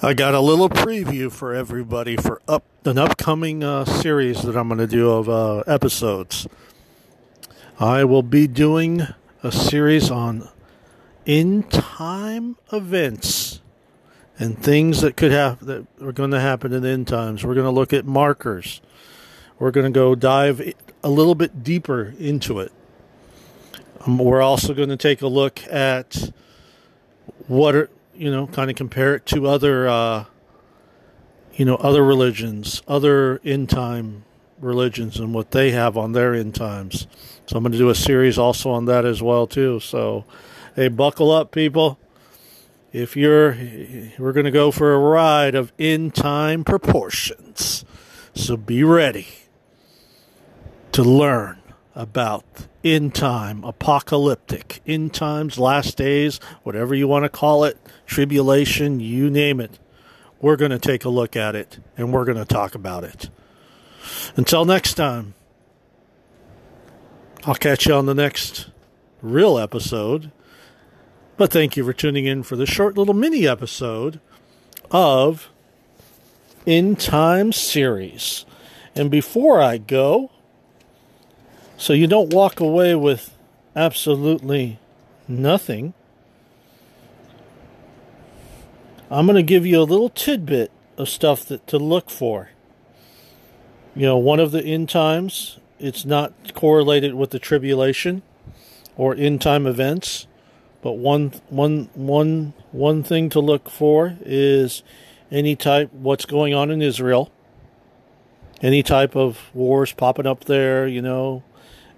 I got a little preview for everybody for up an upcoming uh, series that I'm going to do of uh, episodes. I will be doing a series on in time events and things that could have that are going to happen in end times. We're going to look at markers. We're going to go dive a little bit deeper into it. Um, we're also going to take a look at what are you know, kind of compare it to other, uh, you know, other religions, other end time religions, and what they have on their end times. So I'm going to do a series also on that as well too. So, hey, buckle up, people. If you're, we're going to go for a ride of end time proportions. So be ready to learn about end time, apocalyptic, end times, last days, whatever you want to call it, tribulation, you name it. We're going to take a look at it and we're going to talk about it. Until next time, I'll catch you on the next real episode. But thank you for tuning in for this short little mini episode of End Time Series. And before I go, so you don't walk away with absolutely nothing. I'm going to give you a little tidbit of stuff that to look for. You know, one of the end times, it's not correlated with the tribulation or end time events, but one one one one thing to look for is any type what's going on in Israel. Any type of wars popping up there, you know,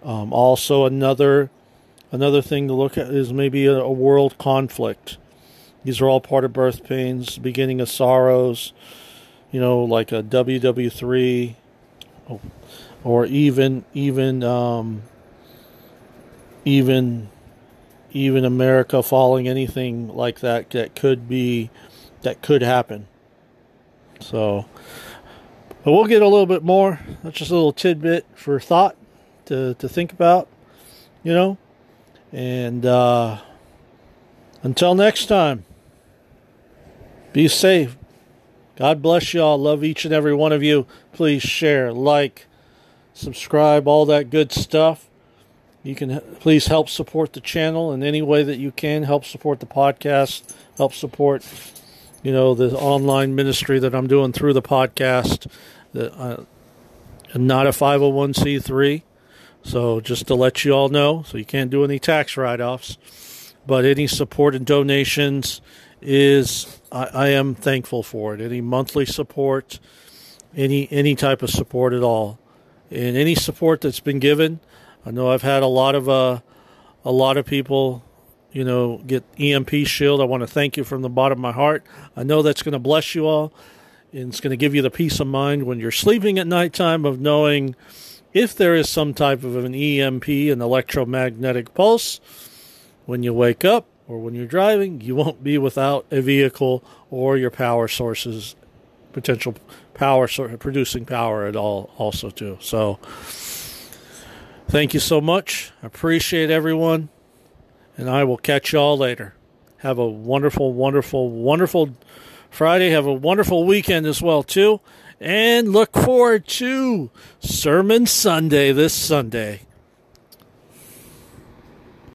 um, also, another another thing to look at is maybe a, a, world conflict. These are all part of birth pains, beginning of sorrows. You know, like a WW3, or even even um, even even America falling, anything like that that could be that could happen. So, but we'll get a little bit more. That's just a little tidbit for thought to, to think about, you know. And uh, until next time, be safe. God bless you all. Love each and every one of you. Please share, like, subscribe, all that good stuff. You can please help support the channel in any way that you can. Help support the podcast. Help support, you know, the online ministry that I'm doing through the podcast. That uh, I'm not a 501c3. So just to let you all know, so you can't do any tax write-offs, but any support and donations is I, I am thankful for it. Any monthly support, any any type of support at all, and any support that's been given. I know I've had a lot of uh, a lot of people, you know, get EMP Shield. I want to thank you from the bottom of my heart. I know that's going to bless you all, and it's going to give you the peace of mind when you're sleeping at nighttime of knowing if there is some type of an EMP, an electromagnetic pulse, when you wake up or when you're driving, you won't be without a vehicle or your power sources, potential power producing power at all, also too. So, thank you so much. Appreciate everyone, and I will catch y'all later. Have a wonderful, wonderful, wonderful Friday. Have a wonderful weekend as well too and look forward to Sermon Sunday this Sunday.